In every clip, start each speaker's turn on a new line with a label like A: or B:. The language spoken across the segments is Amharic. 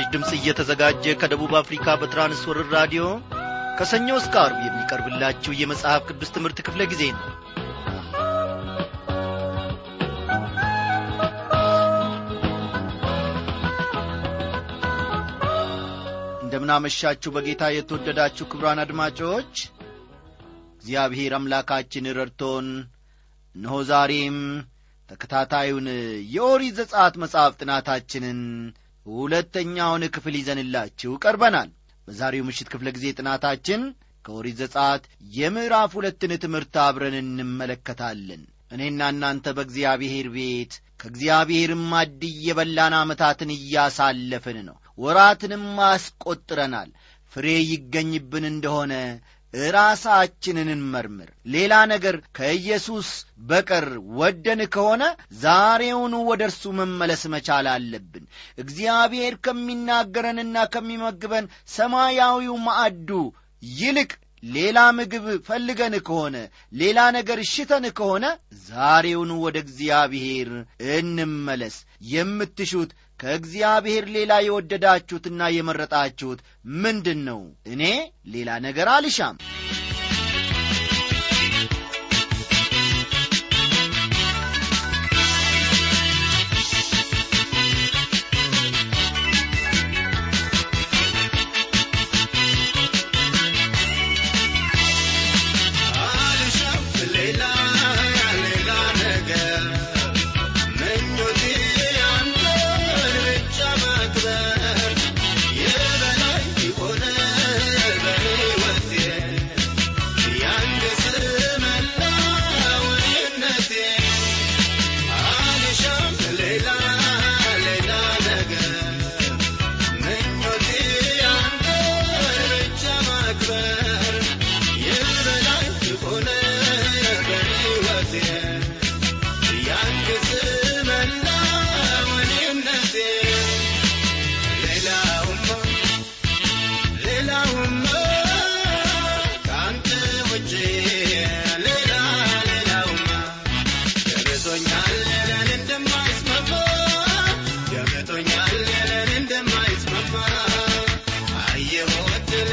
A: ይህ ምስራች ድምፅ እየተዘጋጀ ከደቡብ አፍሪካ በትራንስወርር ራዲዮ ከሰኞ እስከ አርብ የሚቀርብላችሁ የመጽሐፍ ቅዱስ ትምህርት ክፍለ ጊዜ ነው። እንደምናመሻችሁ በጌታ የተወደዳችሁ ክብራን አድማጮች እግዚአብሔር አምላካችን ረድቶን እነሆ ዛሬም ተከታታዩን የኦሪት ዘጸአት መጽሐፍ ጥናታችንን ሁለተኛውን ክፍል ይዘንላችሁ ቀርበናል። በዛሬው ምሽት ክፍለ ጊዜ ጥናታችን ከኦሪት ዘጸአት የምዕራፍ ሁለትን ትምህርት አብረን እንመለከታለን። እኔና እናንተ በእግዚአብሔር ቤት ከእግዚአብሔርም ማድ የበላን ዓመታትን እያሳለፍን ነው። ወራትንም አስቈጥረናል ፍሬ ይገኝብን እንደሆነ ራሳችንን እንመርምር። ሌላ ነገር ከኢየሱስ በቀር ወደን ከሆነ ዛሬውኑ ወደ እርሱ መመለስ መቻል አለብን። እግዚአብሔር ከሚናገረንና ከሚመግበን ሰማያዊው ማዕዱ ይልቅ ሌላ ምግብ ፈልገን ከሆነ ሌላ ነገር ሽተን ከሆነ ዛሬውኑ ወደ እግዚአብሔር እንመለስ። የምትሹት ከእግዚአብሔር ሌላ የወደዳችሁትና የመረጣችሁት ምንድን ነው? እኔ ሌላ ነገር አልሻም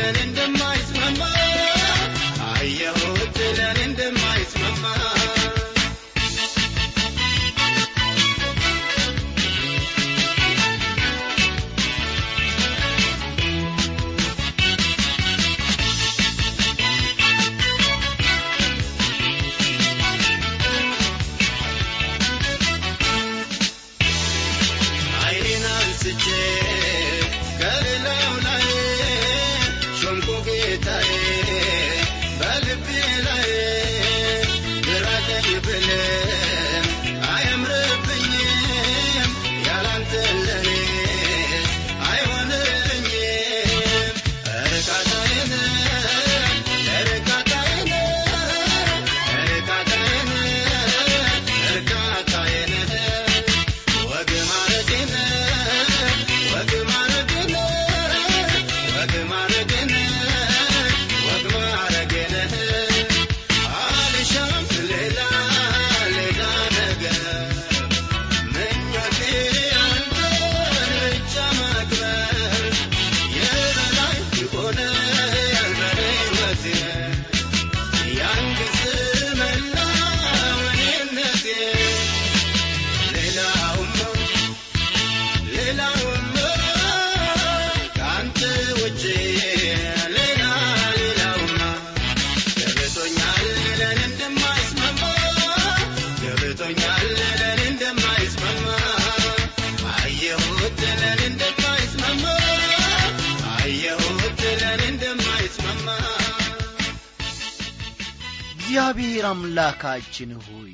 A: እግዚአብሔር አምላካችን ሆይ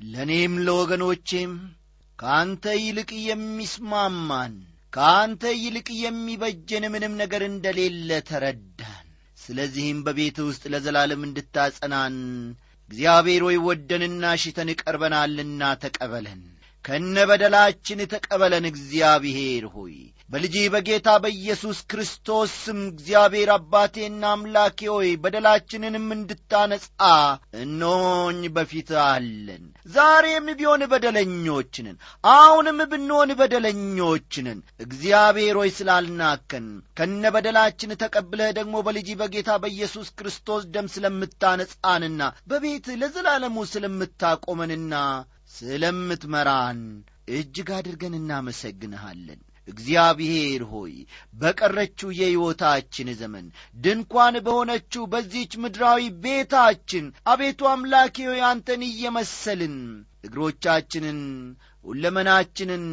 A: ለእኔም ለወገኖቼም ከአንተ ይልቅ የሚስማማን ከአንተ ይልቅ የሚበጀን ምንም ነገር እንደሌለ ተረዳን። ስለዚህም በቤት ውስጥ ለዘላለም እንድታጸናን እግዚአብሔር ሆይ ወደንና ሽተን ቀርበናልና ተቀበለን። ከነ በደላችን ተቀበለን። እግዚአብሔር ሆይ በልጅ በጌታ በኢየሱስ ክርስቶስ ስም እግዚአብሔር አባቴና አምላኬ ሆይ በደላችንንም እንድታነጻ እኖኝ በፊት አለን። ዛሬም ቢሆን በደለኞችንን አሁንም ብንሆን በደለኞችንን እግዚአብሔር ሆይ ስላልናከን ከነ በደላችን ተቀብለህ ደግሞ በልጅ በጌታ በኢየሱስ ክርስቶስ ደም ስለምታነጻንና በቤት ለዘላለሙ ስለምታቆመንና ስለምትመራን እጅግ አድርገን እናመሰግንሃለን እግዚአብሔር ሆይ በቀረችው የሕይወታችን ዘመን ድንኳን በሆነችው በዚህች ምድራዊ ቤታችን አቤቱ አምላኬ ሆይ አንተን እየመሰልን እግሮቻችንን ሁለመናችንን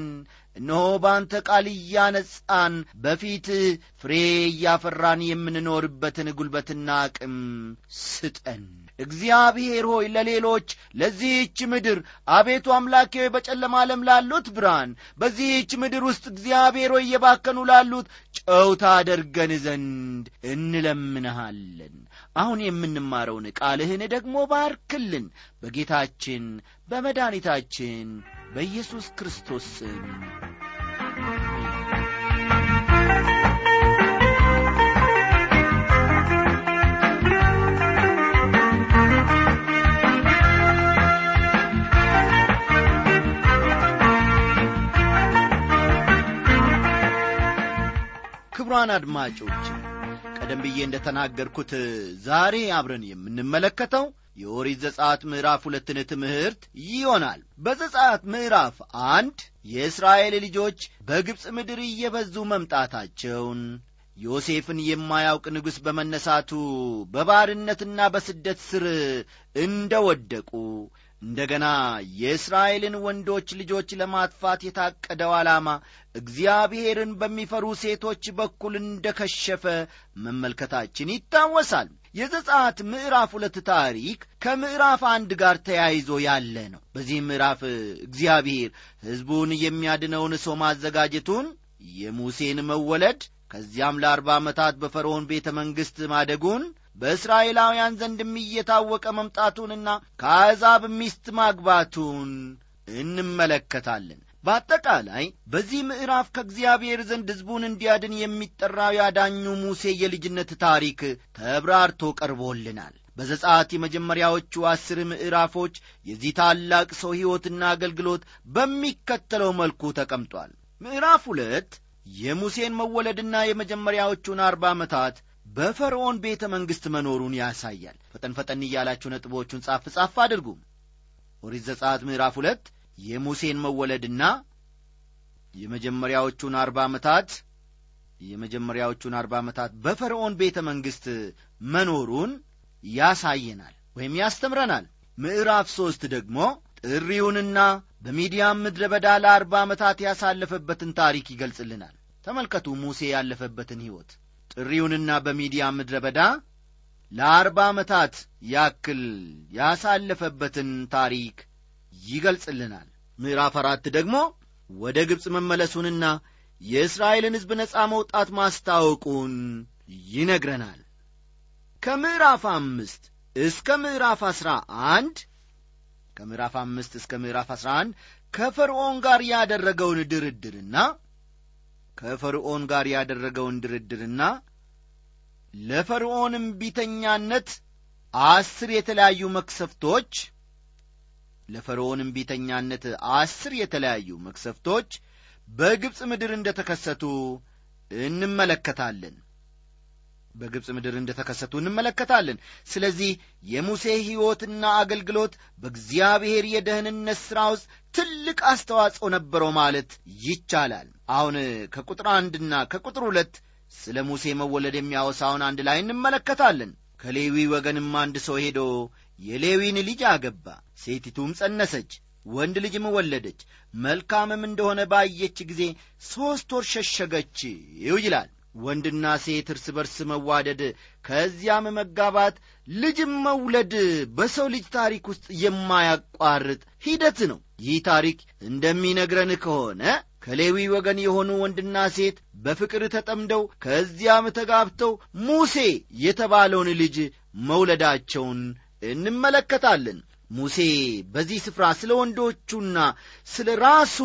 A: እነሆ በአንተ ቃል እያነጻን በፊት ፍሬ እያፈራን የምንኖርበትን ጉልበትና አቅም ስጠን እግዚአብሔር ሆይ ለሌሎች ለዚህች ምድር አቤቱ አምላኬ ሆይ በጨለማ ዓለም ላሉት ብርሃን በዚህች ምድር ውስጥ እግዚአብሔር ሆይ እየባከኑ ላሉት ጨውታ አደርገን ዘንድ እንለምንሃለን። አሁን የምንማረውን ቃልህን ደግሞ ባርክልን። በጌታችን በመድኃኒታችን በኢየሱስ ክርስቶስ ስም ክቡራን አድማጮች ቀደም ብዬ እንደ ተናገርኩት ዛሬ አብረን የምንመለከተው የኦሪት ዘጻት ምዕራፍ ሁለትን ትምህርት ይሆናል። በዘጻት ምዕራፍ አንድ የእስራኤል ልጆች በግብፅ ምድር እየበዙ መምጣታቸውን ዮሴፍን የማያውቅ ንጉሥ በመነሳቱ በባርነትና በስደት ስር እንደ ወደቁ እንደገና የእስራኤልን ወንዶች ልጆች ለማጥፋት የታቀደው ዓላማ እግዚአብሔርን በሚፈሩ ሴቶች በኩል እንደ ከሸፈ መመልከታችን ይታወሳል። የዘጻት ምዕራፍ ሁለት ታሪክ ከምዕራፍ አንድ ጋር ተያይዞ ያለ ነው። በዚህ ምዕራፍ እግዚአብሔር ሕዝቡን የሚያድነውን ሰው ማዘጋጀቱን የሙሴን መወለድ ከዚያም ለአርባ ዓመታት በፈርዖን ቤተ መንግሥት ማደጉን በእስራኤላውያን ዘንድም እየታወቀ መምጣቱንና ከአሕዛብ ሚስት ማግባቱን እንመለከታለን። በአጠቃላይ በዚህ ምዕራፍ ከእግዚአብሔር ዘንድ ሕዝቡን እንዲያድን የሚጠራው ያዳኙ ሙሴ የልጅነት ታሪክ ተብራርቶ ቀርቦልናል። በዘጻት የመጀመሪያዎቹ አስር ምዕራፎች የዚህ ታላቅ ሰው ሕይወትና አገልግሎት በሚከተለው መልኩ ተቀምጧል። ምዕራፍ ሁለት የሙሴን መወለድና የመጀመሪያዎቹን አርባ ዓመታት በፈርዖን ቤተ መንግሥት መኖሩን ያሳያል። ፈጠን ፈጠን እያላችሁ ነጥቦቹን ጻፍ ጻፍ አድርጉ። ኦሪት ዘጻት ምዕራፍ ሁለት የሙሴን መወለድና የመጀመሪያዎቹን አርባ ዓመታት የመጀመሪያዎቹን አርባ ዓመታት በፈርዖን ቤተ መንግሥት መኖሩን ያሳየናል ወይም ያስተምረናል። ምዕራፍ ሦስት ደግሞ ጥሪውንና በሚዲያም ምድረ በዳ ለአርባ ዓመታት ያሳለፈበትን ታሪክ ይገልጽልናል። ተመልከቱ ሙሴ ያለፈበትን ሕይወት ጥሪውንና በሚዲያ ምድረ በዳ ለአርባ ዓመታት ያክል ያሳለፈበትን ታሪክ ይገልጽልናል። ምዕራፍ አራት ደግሞ ወደ ግብፅ መመለሱንና የእስራኤልን ሕዝብ ነፃ መውጣት ማስታወቁን ይነግረናል። ከምዕራፍ አምስት እስከ ምዕራፍ አሥራ አንድ ከምዕራፍ አምስት እስከ ምዕራፍ አሥራ አንድ ከፈርዖን ጋር ያደረገውን ድርድርና ከፈርዖን ጋር ያደረገውን ድርድርና ለፈርዖንም ቢተኛነት አስር የተለያዩ መክሰፍቶች ለፈርዖንም ቢተኛነት አስር የተለያዩ መክሰፍቶች በግብፅ ምድር እንደ ተከሰቱ እንመለከታለን። በግብፅ ምድር እንደ ተከሰቱ እንመለከታለን። ስለዚህ የሙሴ ሕይወትና አገልግሎት በእግዚአብሔር የደህንነት ሥራ ውስጥ ትልቅ አስተዋጽኦ ነበረው ማለት ይቻላል። አሁን ከቁጥር አንድና ከቁጥር ሁለት ስለ ሙሴ መወለድ የሚያወሳውን አንድ ላይ እንመለከታለን። ከሌዊ ወገንም አንድ ሰው ሄዶ የሌዊን ልጅ አገባ ሴቲቱም ጸነሰች ወንድ ልጅም ወለደች መልካምም እንደሆነ ባየች ጊዜ ሦስት ወር ሸሸገችው ይላል። ወንድና ሴት እርስ በርስ መዋደድ ከዚያም መጋባት ልጅም መውለድ በሰው ልጅ ታሪክ ውስጥ የማያቋርጥ ሂደት ነው። ይህ ታሪክ እንደሚነግረን ከሆነ ከሌዊ ወገን የሆኑ ወንድና ሴት በፍቅር ተጠምደው ከዚያም ተጋብተው ሙሴ የተባለውን ልጅ መውለዳቸውን እንመለከታለን ሙሴ በዚህ ስፍራ ስለ ወንዶቹና ስለ ራሱ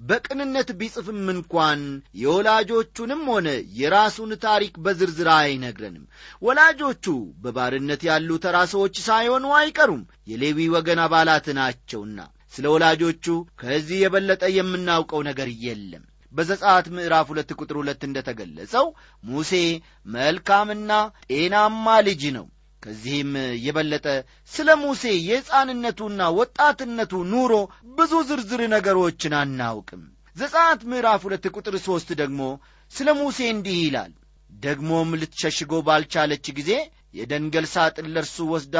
A: በቅንነት ቢጽፍም እንኳን የወላጆቹንም ሆነ የራሱን ታሪክ በዝርዝር አይነግረንም። ወላጆቹ በባርነት ያሉ ተራ ሰዎች ሳይሆኑ አይቀሩም፣ የሌዊ ወገን አባላት ናቸውና ስለ ወላጆቹ ከዚህ የበለጠ የምናውቀው ነገር የለም። በዘጸአት ምዕራፍ ሁለት ቁጥር ሁለት እንደ ተገለጸው ሙሴ መልካምና ጤናማ ልጅ ነው። ከዚህም የበለጠ ስለ ሙሴ የሕፃንነቱና ወጣትነቱ ኑሮ ብዙ ዝርዝር ነገሮችን አናውቅም። ዘጸአት ምዕራፍ ሁለት ቁጥር ሦስት ደግሞ ስለ ሙሴ እንዲህ ይላል። ደግሞም ልትሸሽጎ ባልቻለች ጊዜ የደንገል ሳጥን ለእርሱ ወስዳ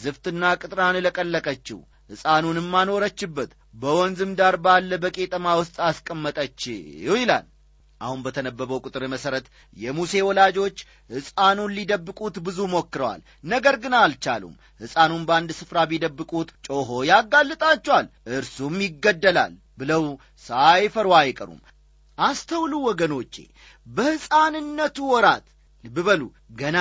A: ዝፍትና ቅጥራን ለቀለቀችው፣ ሕፃኑንም አኖረችበት፣ በወንዝም ዳር ባለ በቄጠማ ውስጥ አስቀመጠችው ይላል። አሁን በተነበበው ቁጥር መሠረት የሙሴ ወላጆች ሕፃኑን ሊደብቁት ብዙ ሞክረዋል። ነገር ግን አልቻሉም። ሕፃኑን በአንድ ስፍራ ቢደብቁት ጮኾ ያጋልጣቸዋል፣ እርሱም ይገደላል ብለው ሳይፈሩ አይቀሩም። አስተውሉ ወገኖቼ፣ በሕፃንነቱ ወራት ልብ ገና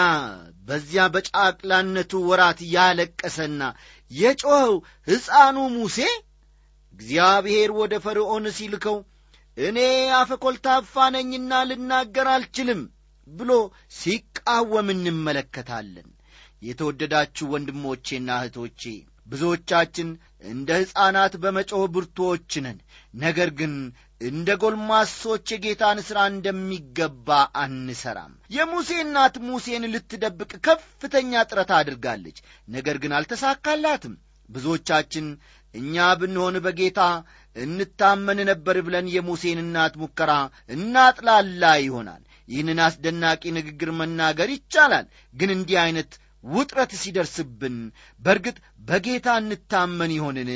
A: በዚያ በጫቅላነቱ ወራት ያለቀሰና የጮኸው ሕፃኑ ሙሴ እግዚአብሔር ወደ ፈርዖን ሲልከው እኔ አፈ ነኝና ልናገር አልችልም ብሎ ሲቃወም እንመለከታለን። የተወደዳችሁ ወንድሞቼና እህቶቼ ብዙዎቻችን እንደ ሕፃናት በመጮኽ ብርቱዎች ነን። ነገር ግን እንደ ጎልማሶች የጌታን ሥራ እንደሚገባ አንሠራም። የሙሴ እናት ሙሴን ልትደብቅ ከፍተኛ ጥረት አድርጋለች። ነገር ግን አልተሳካላትም። ብዙዎቻችን እኛ ብንሆን በጌታ እንታመን ነበር ብለን የሙሴን እናት ሙከራ እናጥላላ ይሆናል። ይህንን አስደናቂ ንግግር መናገር ይቻላል። ግን እንዲህ ዐይነት ውጥረት ሲደርስብን በእርግጥ በጌታ እንታመን ይሆንን?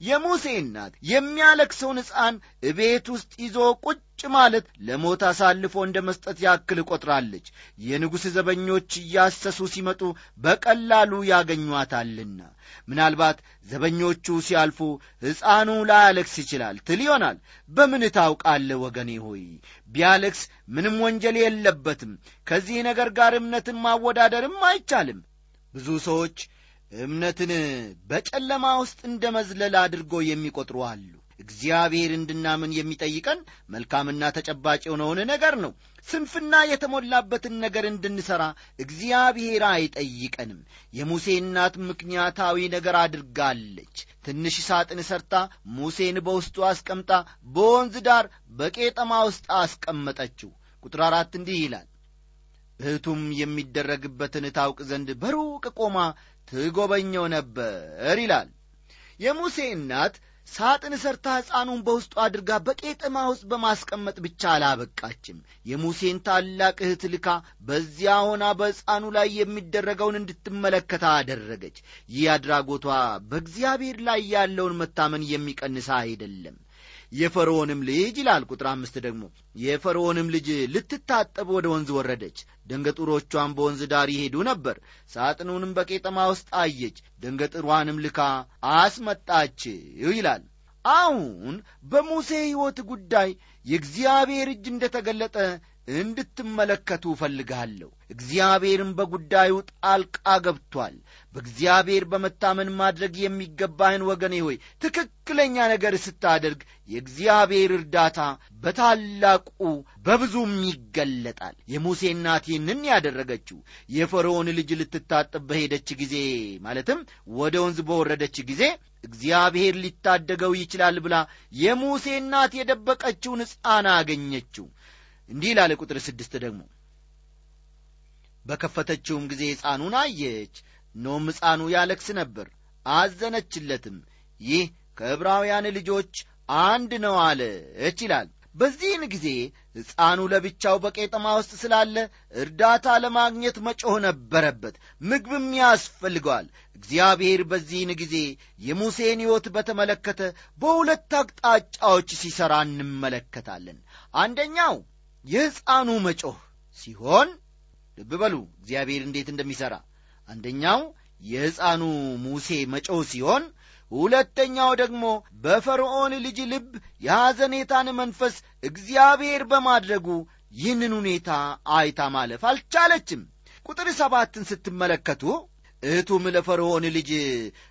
A: የሙሴ እናት የሚያለቅሰውን ሕፃን እቤት ውስጥ ይዞ ቁጭ ማለት ለሞት አሳልፎ እንደ መስጠት ያክል ቆጥራለች። የንጉሥ ዘበኞች እያሰሱ ሲመጡ በቀላሉ ያገኟታልና ምናልባት ዘበኞቹ ሲያልፉ ሕፃኑ ላያለቅስ ይችላል ትል ይሆናል። በምን ታውቃለህ ወገኔ ሆይ? ቢያለቅስ ምንም ወንጀል የለበትም። ከዚህ ነገር ጋር እምነትን ማወዳደርም አይቻልም። ብዙ ሰዎች እምነትን በጨለማ ውስጥ እንደ መዝለል አድርጎ የሚቆጥሩ አሉ። እግዚአብሔር እንድናምን የሚጠይቀን መልካምና ተጨባጭ የሆነውን ነገር ነው። ስንፍና የተሞላበትን ነገር እንድንሠራ እግዚአብሔር አይጠይቀንም። የሙሴ እናት ምክንያታዊ ነገር አድርጋለች። ትንሽ ሳጥን ሰርታ ሙሴን በውስጡ አስቀምጣ በወንዝ ዳር በቄጠማ ውስጥ አስቀመጠችው። ቁጥር አራት እንዲህ ይላል እህቱም የሚደረግበትን ታውቅ ዘንድ በሩቅ ቆማ ትጎበኘው ነበር ይላል። የሙሴ እናት ሳጥን ሰርታ ሕፃኑን በውስጡ አድርጋ በቄጠማ ውስጥ በማስቀመጥ ብቻ አላበቃችም። የሙሴን ታላቅ እህት ልካ በዚያ ሆና በሕፃኑ ላይ የሚደረገውን እንድትመለከታ አደረገች። ይህ አድራጎቷ በእግዚአብሔር ላይ ያለውን መታመን የሚቀንሳ አይደለም። የፈርዖንም ልጅ ይላል ቁጥር አምስት ደግሞ የፈርዖንም ልጅ ልትታጠብ ወደ ወንዝ ወረደች። ደንገጡሮቿን በወንዝ ዳር ይሄዱ ነበር። ሳጥኑንም በቄጠማ ውስጥ አየች። ደንገጥሯንም ልካ አስመጣችው ይላል። አሁን በሙሴ ሕይወት ጉዳይ የእግዚአብሔር እጅ እንደ ተገለጠ እንድትመለከቱ እፈልግሃለሁ። እግዚአብሔርም በጉዳዩ ጣልቃ ገብቷል። በእግዚአብሔር በመታመን ማድረግ የሚገባህን ወገኔ ሆይ ትክክለኛ ነገር ስታደርግ የእግዚአብሔር እርዳታ በታላቁ በብዙም ይገለጣል። የሙሴ እናት ይህንን ያደረገችው የፈርዖን ልጅ ልትታጠብ በሄደች ጊዜ ማለትም ወደ ወንዝ በወረደች ጊዜ እግዚአብሔር ሊታደገው ይችላል ብላ የሙሴ እናት የደበቀችውን ሕፃን አገኘችው። እንዲህ ይላል ቁጥር ስድስት ደግሞ በከፈተችውም ጊዜ ሕፃኑን አየች፣ እነሆም ሕፃኑ ያለቅስ ነበር፣ አዘነችለትም። ይህ ከዕብራውያን ልጆች አንድ ነው አለች ይላል። በዚህን ጊዜ ሕፃኑ ለብቻው በቄጠማ ውስጥ ስላለ እርዳታ ለማግኘት መጮህ ነበረበት፣ ምግብም ያስፈልገዋል። እግዚአብሔር በዚህን ጊዜ የሙሴን ሕይወት በተመለከተ በሁለት አቅጣጫዎች ሲሠራ እንመለከታለን። አንደኛው የሕፃኑ መጮህ ሲሆን ልብ በሉ እግዚአብሔር እንዴት እንደሚሠራ አንደኛው የሕፃኑ ሙሴ መጮህ ሲሆን ሁለተኛው ደግሞ በፈርዖን ልጅ ልብ የሐዘኔታን መንፈስ እግዚአብሔር በማድረጉ ይህንን ሁኔታ አይታ ማለፍ አልቻለችም። ቁጥር ሰባትን ስትመለከቱ እህቱም ለፈርዖን ልጅ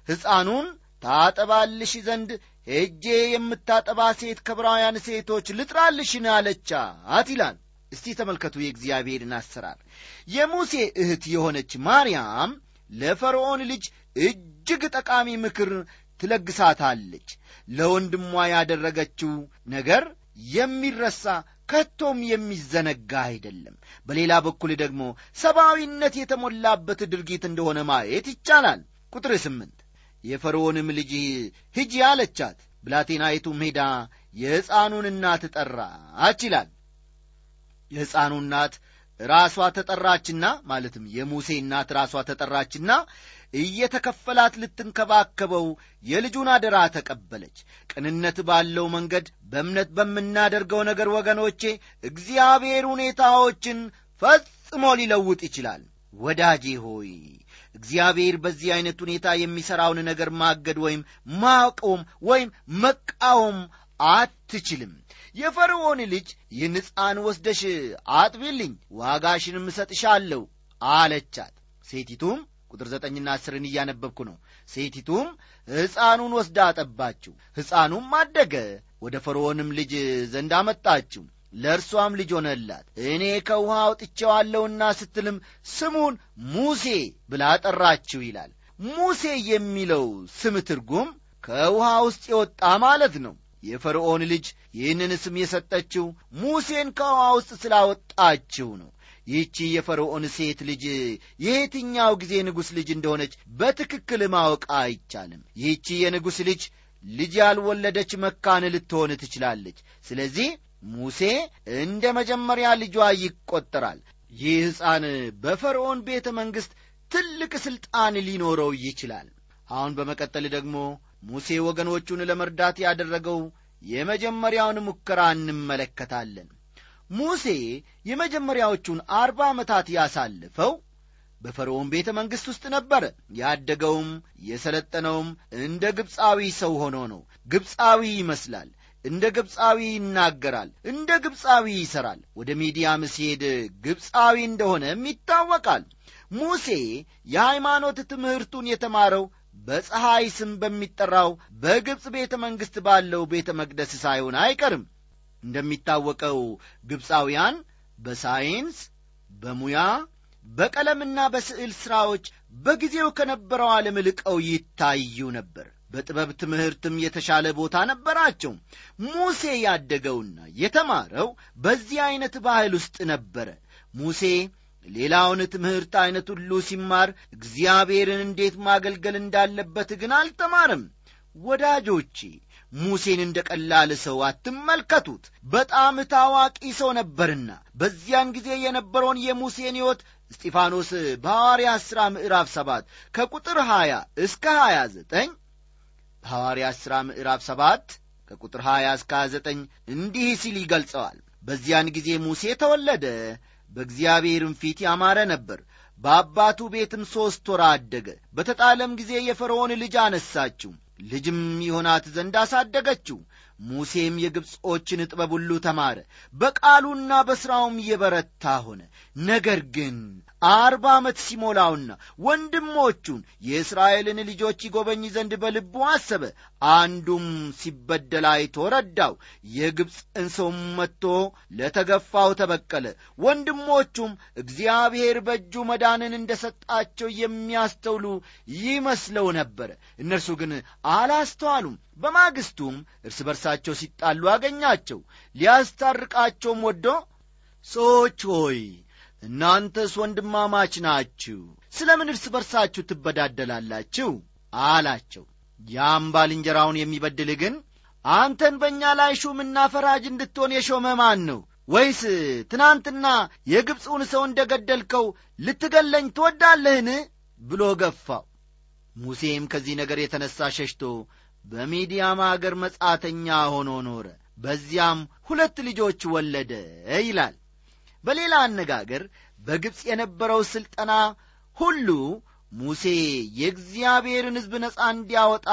A: ሕፃኑን ታጠባልሽ ዘንድ ሄጄ የምታጠባ ሴት ከብራውያን ሴቶች ልጥራልሽን አለቻት ይላል። እስቲ ተመልከቱ የእግዚአብሔርን አሰራር። የሙሴ እህት የሆነች ማርያም ለፈርዖን ልጅ እጅግ ጠቃሚ ምክር ትለግሳታለች። ለወንድሟ ያደረገችው ነገር የሚረሳ ከቶም የሚዘነጋ አይደለም። በሌላ በኩል ደግሞ ሰብአዊነት የተሞላበት ድርጊት እንደሆነ ማየት ይቻላል። ቁጥር ስምንት የፈርዖንም ልጅ ሂጂ አለቻት። ብላቴናይቱም ሄዳ የሕፃኑን እናት ጠራች ይላል። የሕፃኑ እናት ራሷ ተጠራችና ማለትም የሙሴ እናት ራሷ ተጠራችና እየተከፈላት ልትንከባከበው የልጁን አደራ ተቀበለች። ቅንነት ባለው መንገድ በእምነት በምናደርገው ነገር ወገኖቼ እግዚአብሔር ሁኔታዎችን ፈጽሞ ሊለውጥ ይችላል። ወዳጄ ሆይ እግዚአብሔር በዚህ ዐይነት ሁኔታ የሚሠራውን ነገር ማገድ ወይም ማቆም ወይም መቃወም አትችልም። የፈርዖን ልጅ ይህን ሕፃን ወስደሽ አጥቢልኝ፣ ዋጋሽንም እሰጥሻለሁ አለቻት። ሴቲቱም ቁጥር ዘጠኝና አስርን እያነበብኩ ነው። ሴቲቱም ሕፃኑን ወስዳ አጠባችው። ሕፃኑም አደገ፣ ወደ ፈርዖንም ልጅ ዘንድ አመጣችው። ለእርሷም ልጅ ሆነላት። እኔ ከውሃ አውጥቼዋለሁና ስትልም ስሙን ሙሴ ብላ ጠራችው ይላል። ሙሴ የሚለው ስም ትርጉም ከውሃ ውስጥ የወጣ ማለት ነው። የፈርዖን ልጅ ይህንን ስም የሰጠችው ሙሴን ከውሃ ውስጥ ስላወጣችው ነው። ይህቺ የፈርዖን ሴት ልጅ የየትኛው ጊዜ ንጉሥ ልጅ እንደሆነች በትክክል ማወቅ አይቻልም። ይህቺ የንጉሥ ልጅ ልጅ ያልወለደች መካን ልትሆን ትችላለች። ስለዚህ ሙሴ እንደ መጀመሪያ ልጇ ይቈጠራል። ይህ ሕፃን በፈርዖን ቤተ መንግሥት ትልቅ ሥልጣን ሊኖረው ይችላል። አሁን በመቀጠል ደግሞ ሙሴ ወገኖቹን ለመርዳት ያደረገው የመጀመሪያውን ሙከራ እንመለከታለን። ሙሴ የመጀመሪያዎቹን አርባ ዓመታት ያሳልፈው በፈርዖን ቤተ መንግሥት ውስጥ ነበረ። ያደገውም የሰለጠነውም እንደ ግብፃዊ ሰው ሆኖ ነው። ግብፃዊ ይመስላል። እንደ ግብፃዊ ይናገራል፣ እንደ ግብፃዊ ይሠራል። ወደ ሚዲያም ሲሄድ ግብፃዊ እንደሆነም ይታወቃል። ሙሴ የሃይማኖት ትምህርቱን የተማረው በፀሐይ ስም በሚጠራው በግብፅ ቤተ መንግሥት ባለው ቤተ መቅደስ ሳይሆን አይቀርም። እንደሚታወቀው ግብፃውያን በሳይንስ፣ በሙያ፣ በቀለምና በስዕል ሥራዎች በጊዜው ከነበረው ዓለም ልቀው ይታዩ ነበር። በጥበብ ትምህርትም የተሻለ ቦታ ነበራቸው። ሙሴ ያደገውና የተማረው በዚህ ዐይነት ባህል ውስጥ ነበረ። ሙሴ ሌላውን ትምህርት ዐይነት ሁሉ ሲማር እግዚአብሔርን እንዴት ማገልገል እንዳለበት ግን አልተማርም። ወዳጆቼ ሙሴን እንደ ቀላል ሰው አትመልከቱት። በጣም ታዋቂ ሰው ነበርና በዚያን ጊዜ የነበረውን የሙሴን ሕይወት እስጢፋኖስ በሐዋርያት ሥራ ምዕራፍ ሰባት ከቁጥር 20 እስከ 29 በሐዋርያት ሥራ ምዕራፍ ሰባት ከቁጥር 20 እስከ 29 እንዲህ ሲል ይገልጸዋል። በዚያን ጊዜ ሙሴ ተወለደ፣ በእግዚአብሔርም ፊት ያማረ ነበር። በአባቱ ቤትም ሦስት ወር አደገ። በተጣለም ጊዜ የፈርዖን ልጅ አነሳችው፣ ልጅም ይሆናት ዘንድ አሳደገችው። ሙሴም የግብፆችን ጥበብ ሁሉ ተማረ፣ በቃሉና በሥራውም የበረታ ሆነ። ነገር ግን አርባ ዓመት ሲሞላውና ወንድሞቹን የእስራኤልን ልጆች ይጎበኝ ዘንድ በልቡ አሰበ። አንዱም ሲበደል አይቶ ረዳው። የግብፅን ሰውም መጥቶ ለተገፋው ተበቀለ። ወንድሞቹም እግዚአብሔር በእጁ መዳንን እንደ ሰጣቸው የሚያስተውሉ ይመስለው ነበረ። እነርሱ ግን አላስተዋሉም። በማግስቱም እርስ በርሳቸው ሲጣሉ አገኛቸው። ሊያስታርቃቸውም ወዶ ሰዎች ሆይ እናንተስ ወንድማማች ናችሁ፣ ስለ ምን እርስ በርሳችሁ ትበዳደላላችሁ? አላቸው። ያም ባልንጀራውን የሚበድል ግን አንተን በእኛ ላይ ሹምና ፈራጅ እንድትሆን የሾመ ማን ነው? ወይስ ትናንትና የግብፁን ሰው እንደ ገደልከው ልትገለኝ ትወዳለህን? ብሎ ገፋው። ሙሴም ከዚህ ነገር የተነሣ ሸሽቶ በሚዲያም አገር መጻተኛ ሆኖ ኖረ። በዚያም ሁለት ልጆች ወለደ ይላል። በሌላ አነጋገር በግብፅ የነበረው ሥልጠና ሁሉ ሙሴ የእግዚአብሔርን ሕዝብ ነፃ እንዲያወጣ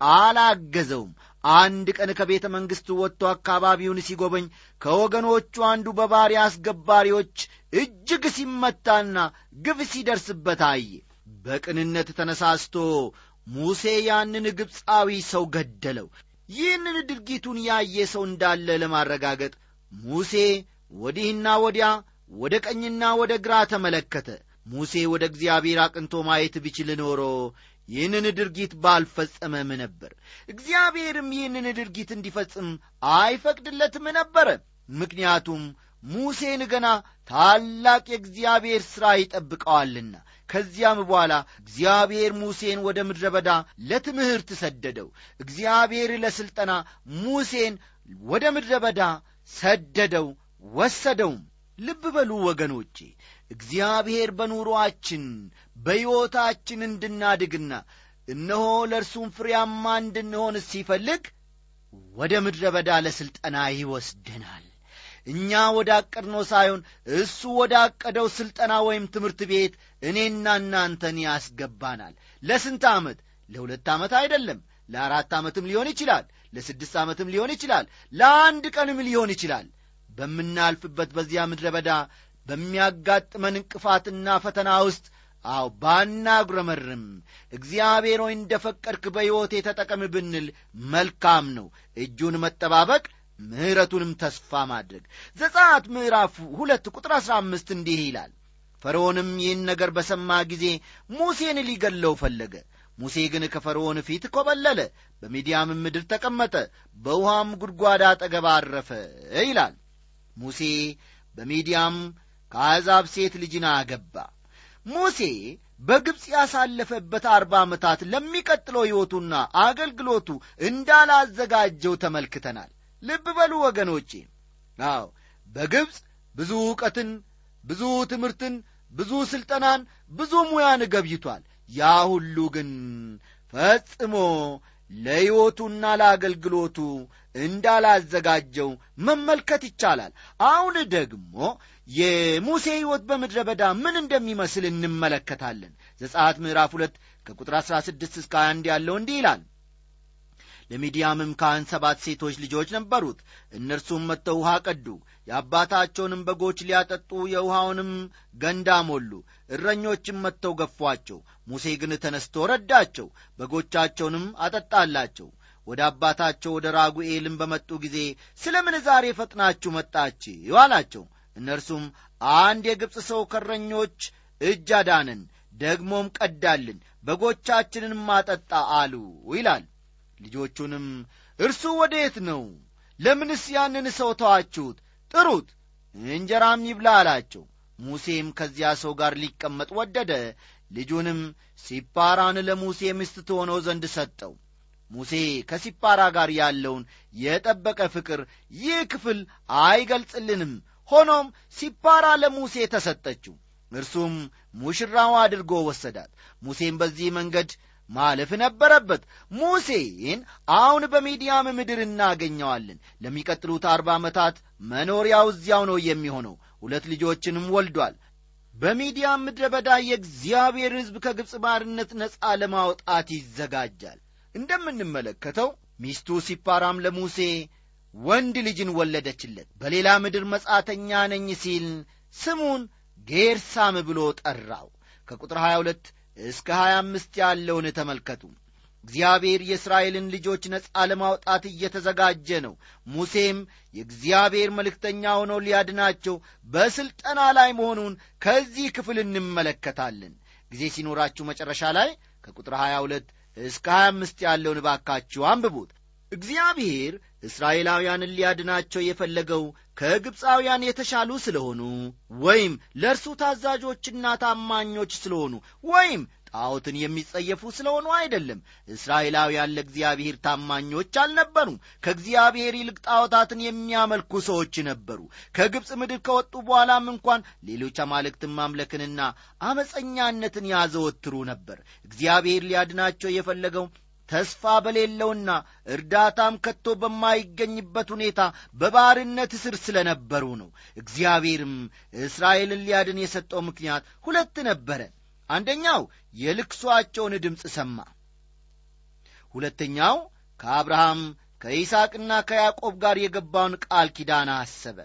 A: አላገዘውም። አንድ ቀን ከቤተ መንግሥቱ ወጥቶ አካባቢውን ሲጎበኝ ከወገኖቹ አንዱ በባሪያ አስገባሪዎች እጅግ ሲመታና ግፍ ሲደርስበት አየ። በቅንነት ተነሳስቶ ሙሴ ያንን ግብፃዊ ሰው ገደለው ይህንን ድርጊቱን ያየ ሰው እንዳለ ለማረጋገጥ ሙሴ ወዲህና ወዲያ ወደ ቀኝና ወደ ግራ ተመለከተ። ሙሴ ወደ እግዚአብሔር አቅንቶ ማየት ቢችል ኖሮ ይህንን ድርጊት ባልፈጸመም ነበር። እግዚአብሔርም ይህንን ድርጊት እንዲፈጽም አይፈቅድለትም ነበረ። ምክንያቱም ሙሴን ገና ታላቅ የእግዚአብሔር ሥራ ይጠብቀዋልና። ከዚያም በኋላ እግዚአብሔር ሙሴን ወደ ምድረ በዳ ለትምህርት ሰደደው። እግዚአብሔር ለሥልጠና ሙሴን ወደ ምድረ በዳ ሰደደው ወሰደውም። ልብ በሉ ወገኖቼ እግዚአብሔር በኑሮአችን በሕይወታችን እንድናድግና እነሆ ለእርሱም ፍሬያማ እንድንሆን ሲፈልግ ወደ ምድረ በዳ ለሥልጠና ይወስደናል። እኛ ወደ አቀድነው ሳይሆን እሱ ወደ አቀደው ሥልጠና ወይም ትምህርት ቤት እኔና እናንተን ያስገባናል። ለስንት ዓመት? ለሁለት ዓመት አይደለም። ለአራት ዓመትም ሊሆን ይችላል። ለስድስት ዓመትም ሊሆን ይችላል። ለአንድ ቀንም ሊሆን ይችላል በምናልፍበት በዚያ ምድረ በዳ በሚያጋጥመን እንቅፋትና ፈተና ውስጥ አው ባናጉረመርም። እግዚአብሔር ሆይ እንደ ፈቀድክ በሕይወቴ ተጠቀም ብንል መልካም ነው። እጁን መጠባበቅ ምሕረቱንም ተስፋ ማድረግ። ዘጻት ምዕራፍ ሁለት ቁጥር አሥራ አምስት እንዲህ ይላል። ፈርዖንም ይህን ነገር በሰማ ጊዜ ሙሴን ሊገለው ፈለገ። ሙሴ ግን ከፈርዖን ፊት ኮበለለ በሚዲያምም ምድር ተቀመጠ በውሃም ጉድጓድ አጠገብ አረፈ ይላል ሙሴ በሚዲያም ከአሕዛብ ሴት ልጅን አገባ። ሙሴ በግብፅ ያሳለፈበት አርባ ዓመታት ለሚቀጥለው ሕይወቱና አገልግሎቱ እንዳላዘጋጀው ተመልክተናል። ልብ በሉ ወገኖቼ። አዎ በግብፅ ብዙ ዕውቀትን ብዙ ትምህርትን ብዙ ሥልጠናን ብዙ ሙያን ገብይቷል። ያ ሁሉ ግን ፈጽሞ ለሕይወቱና ለአገልግሎቱ እንዳላዘጋጀው መመልከት ይቻላል። አሁን ደግሞ የሙሴ ሕይወት በምድረ በዳ ምን እንደሚመስል እንመለከታለን። ዘጻት ምዕራፍ ሁለት ከቁጥር 16 እስከ 21 ያለው እንዲህ ይላል። ለሚዲያምም ካህን ሰባት ሴቶች ልጆች ነበሩት። እነርሱም መጥተው ውሃ ቀዱ። የአባታቸውንም በጎች ሊያጠጡ የውሃውንም ገንዳ ሞሉ። እረኞችም መጥተው ገፏቸው። ሙሴ ግን ተነስቶ ረዳቸው። በጎቻቸውንም አጠጣላቸው ወደ አባታቸው ወደ ራጉኤልም በመጡ ጊዜ ስለ ምን ዛሬ ፈጥናችሁ መጣችሁ? አላቸው። እነርሱም አንድ የግብፅ ሰው ከረኞች እጅ አዳነን ደግሞም ቀዳልን በጎቻችንንም አጠጣ አሉ ይላል። ልጆቹንም እርሱ ወዴት ነው? ለምንስ ያንን ሰው ተዋችሁት? ጥሩት እንጀራም ይብላ አላቸው። ሙሴም ከዚያ ሰው ጋር ሊቀመጥ ወደደ። ልጁንም ሲፓራን ለሙሴ ሚስት ትሆነው ዘንድ ሰጠው ሙሴ ከሲፓራ ጋር ያለውን የጠበቀ ፍቅር ይህ ክፍል አይገልጽልንም። ሆኖም ሲፓራ ለሙሴ ተሰጠችው። እርሱም ሙሽራው አድርጎ ወሰዳት። ሙሴም በዚህ መንገድ ማለፍ ነበረበት። ሙሴን አሁን በሚዲያም ምድር እናገኘዋለን። ለሚቀጥሉት አርባ ዓመታት መኖሪያው እዚያው ነው የሚሆነው። ሁለት ልጆችንም ወልዷል። በሚዲያም ምድረ በዳ የእግዚአብሔር ሕዝብ ከግብፅ ባርነት ነፃ ለማውጣት ይዘጋጃል እንደምንመለከተው ሚስቱ ሲፓራም ለሙሴ ወንድ ልጅን ወለደችለት። በሌላ ምድር መጻተኛ ነኝ ሲል ስሙን ጌርሳም ብሎ ጠራው። ከቁጥር 22 እስከ 25 ያለውን ተመልከቱ። እግዚአብሔር የእስራኤልን ልጆች ነፃ ለማውጣት እየተዘጋጀ ነው። ሙሴም የእግዚአብሔር መልእክተኛ ሆኖ ሊያድናቸው በሥልጠና ላይ መሆኑን ከዚህ ክፍል እንመለከታለን። ጊዜ ሲኖራችሁ መጨረሻ ላይ ከቁጥር 22 እስከ 25 ያለውን ባካችሁ አንብቡት። እግዚአብሔር እስራኤላውያንን ሊያድናቸው የፈለገው ከግብፃውያን የተሻሉ ስለሆኑ ወይም ለእርሱ ታዛዦችና ታማኞች ስለሆኑ ወይም ጣዖትን የሚጸየፉ ስለሆኑ አይደለም። እስራኤላውያን ለእግዚአብሔር ታማኞች አልነበሩም። ከእግዚአብሔር ይልቅ ጣዖታትን የሚያመልኩ ሰዎች ነበሩ። ከግብፅ ምድር ከወጡ በኋላም እንኳን ሌሎች አማልክትን ማምለክንና አመፀኛነትን ያዘወትሩ ነበር። እግዚአብሔር ሊያድናቸው የፈለገው ተስፋ በሌለውና እርዳታም ከቶ በማይገኝበት ሁኔታ በባርነት እስር ስለነበሩ ነው። እግዚአብሔርም እስራኤልን ሊያድን የሰጠው ምክንያት ሁለት ነበረ አንደኛው የልክሷቸውን ድምፅ ሰማ ሁለተኛው ከአብርሃም ከይስቅና ከያዕቆብ ጋር የገባውን ቃል ኪዳን አሰበ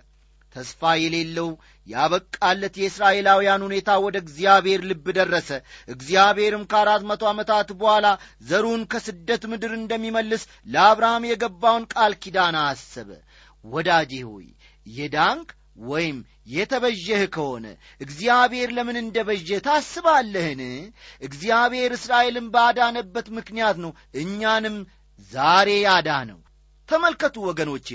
A: ተስፋ የሌለው ያበቃለት የእስራኤላውያን ሁኔታ ወደ እግዚአብሔር ልብ ደረሰ። እግዚአብሔርም ከአራት መቶ ዓመታት በኋላ ዘሩን ከስደት ምድር እንደሚመልስ ለአብርሃም የገባውን ቃል ኪዳን አሰበ። ወዳጄ ሆይ የዳንክ ወይም የተበዠህ ከሆነ እግዚአብሔር ለምን እንደ በዠህ ታስባለህን? እግዚአብሔር እስራኤልን ባዳነበት ምክንያት ነው እኛንም ዛሬ ያዳነው። ተመልከቱ ወገኖቼ፣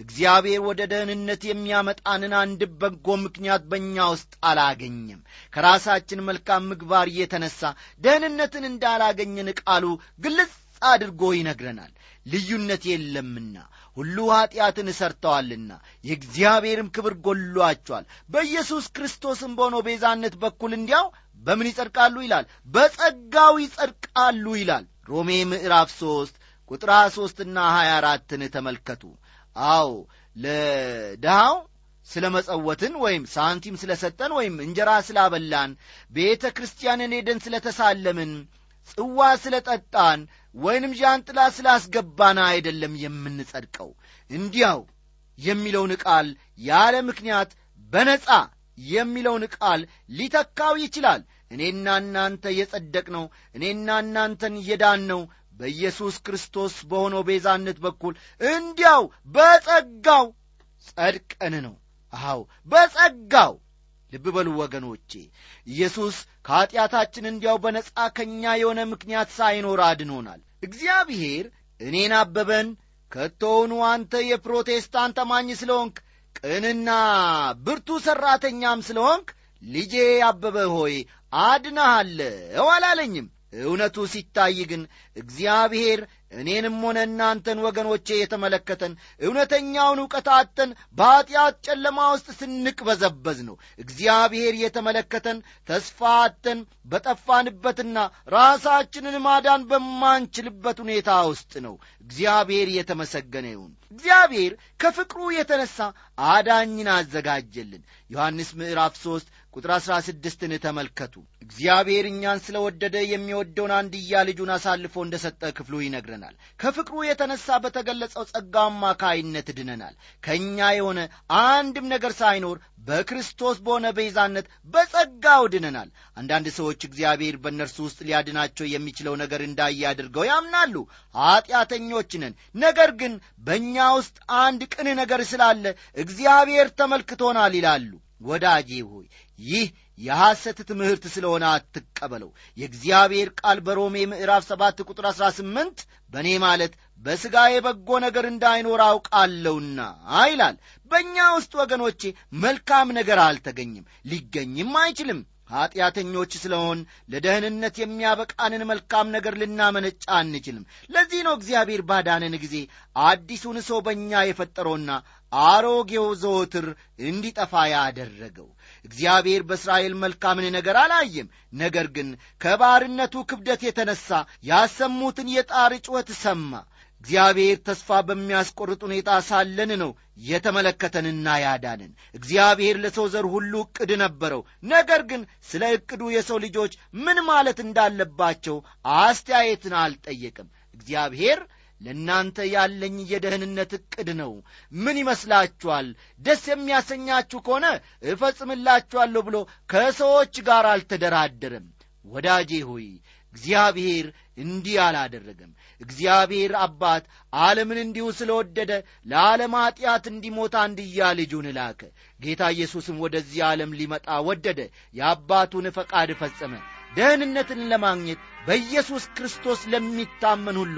A: እግዚአብሔር ወደ ደህንነት የሚያመጣንን አንድ በጎ ምክንያት በእኛ ውስጥ አላገኘም። ከራሳችን መልካም ምግባር እየተነሳ ደህንነትን እንዳላገኘን ቃሉ ግልጽ አድርጎ ይነግረናል። ልዩነት የለምና ሁሉ ኀጢአትን እሰርተዋልና የእግዚአብሔርም ክብር ጎሏቸዋል። በኢየሱስ ክርስቶስም በሆነው ቤዛነት በኩል እንዲያው በምን ይጸድቃሉ ይላል? በጸጋው ይጸድቃሉ ይላል። ሮሜ ምዕራፍ ሦስት ቁጥር ሦስትና ሀያ አራትን ተመልከቱ። አዎ ለድሃው ስለ መጸወትን ወይም ሳንቲም ስለ ሰጠን ወይም እንጀራ ስላበላን ቤተ ክርስቲያንን ሄደን ስለ ተሳለምን ጽዋ ስለ ጠጣን ወይንም ዣንጥላ ስላስገባን አይደለም የምንጸድቀው። እንዲያው የሚለውን ቃል ያለ ምክንያት በነጻ የሚለውን ቃል ሊተካው ይችላል። እኔና እናንተ የጸደቅነው እኔና እናንተን የዳንነው በኢየሱስ ክርስቶስ በሆነው ቤዛነት በኩል እንዲያው በጸጋው ጸድቀን ነው። አዎ በጸጋው ልብ በሉ ወገኖቼ፣ ኢየሱስ ከኀጢአታችን እንዲያው በነጻ ከእኛ የሆነ ምክንያት ሳይኖር አድኖናል። እግዚአብሔር እኔን አበበን ከቶውኑ አንተ የፕሮቴስታንት አማኝ ስለሆንክ ቅንና ብርቱ ሠራተኛም ስለሆንክ ልጄ አበበ ሆይ አድናሃለሁ አላለኝም። እውነቱ ሲታይ ግን እግዚአብሔር እኔንም ሆነ እናንተን ወገኖቼ የተመለከተን እውነተኛውን ዕውቀት አጥተን በኀጢአት ጨለማ ውስጥ ስንቅበዘበዝ ነው። እግዚአብሔር የተመለከተን ተስፋ አጥተን በጠፋንበትና ራሳችንን ማዳን በማንችልበት ሁኔታ ውስጥ ነው። እግዚአብሔር የተመሰገነ ይሁን። እግዚአብሔር ከፍቅሩ የተነሣ አዳኝን አዘጋጀልን። ዮሐንስ ምዕራፍ ሦስት ቁጥር አሥራ ስድስትን ተመልከቱ። እግዚአብሔር እኛን ስለ ወደደ የሚወደውን አንድያ ልጁን አሳልፎ እንደ ሰጠ ክፍሉ ይነግረናል። ከፍቅሩ የተነሣ በተገለጸው ጸጋው አማካይነት ድነናል። ከእኛ የሆነ አንድም ነገር ሳይኖር በክርስቶስ በሆነ ቤዛነት በጸጋው ድነናል። አንዳንድ ሰዎች እግዚአብሔር በእነርሱ ውስጥ ሊያድናቸው የሚችለው ነገር እንዳየ አድርገው ያምናሉ። ኀጢአተኞች ነን፣ ነገር ግን በእኛ ውስጥ አንድ ቅን ነገር ስላለ እግዚአብሔር ተመልክቶናል ይላሉ። ወዳጄ ሆይ ይህ የሐሰት ትምህርት ስለሆነ አትቀበለው። የእግዚአብሔር ቃል በሮሜ ምዕራፍ ሰባት ቁጥር አሥራ ስምንት በእኔ ማለት በሥጋዬ በጎ ነገር እንዳይኖር አውቃለሁና ይላል። በእኛ ውስጥ ወገኖቼ መልካም ነገር አልተገኝም፣ ሊገኝም አይችልም። ኀጢአተኞች ስለሆን ለደህንነት የሚያበቃንን መልካም ነገር ልናመነጫ አንችልም። ለዚህ ነው እግዚአብሔር ባዳነን ጊዜ አዲሱን ሰው በእኛ የፈጠረውና አሮጌው ዘወትር እንዲጠፋ ያደረገው። እግዚአብሔር በእስራኤል መልካምን ነገር አላየም። ነገር ግን ከባርነቱ ክብደት የተነሣ ያሰሙትን የጣር ጩኸት ሰማ። እግዚአብሔር ተስፋ በሚያስቆርጥ ሁኔታ ሳለን ነው የተመለከተንና ያዳንን። እግዚአብሔር ለሰው ዘር ሁሉ ዕቅድ ነበረው። ነገር ግን ስለ ዕቅዱ የሰው ልጆች ምን ማለት እንዳለባቸው አስተያየትን አልጠየቅም። እግዚአብሔር ለእናንተ ያለኝ የደህንነት ዕቅድ ነው። ምን ይመስላችኋል? ደስ የሚያሰኛችሁ ከሆነ እፈጽምላችኋለሁ ብሎ ከሰዎች ጋር አልተደራደረም። ወዳጄ ሆይ እግዚአብሔር እንዲህ አላደረገም። እግዚአብሔር አባት ዓለምን እንዲሁ ስለወደደ ለዓለም ኀጢአት እንዲሞት አንድያ ልጁን ላከ። ጌታ ኢየሱስም ወደዚህ ዓለም ሊመጣ ወደደ። የአባቱን ፈቃድ ፈጸመ። ደህንነትን ለማግኘት በኢየሱስ ክርስቶስ ለሚታመን ሁሉ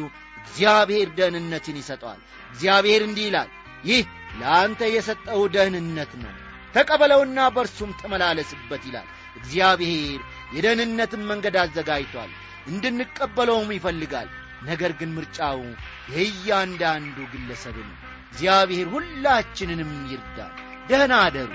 A: እግዚአብሔር ደህንነትን ይሰጠዋል። እግዚአብሔር እንዲህ ይላል፣ ይህ ለአንተ የሰጠው ደህንነት ነው፣ ተቀበለውና በእርሱም ተመላለስበት ይላል። እግዚአብሔር የደህንነትን መንገድ አዘጋጅቷል፣ እንድንቀበለውም ይፈልጋል። ነገር ግን ምርጫው የእያንዳንዱ ግለሰብ ነው። እግዚአብሔር ሁላችንንም ይርዳል። ደህና አደሩ።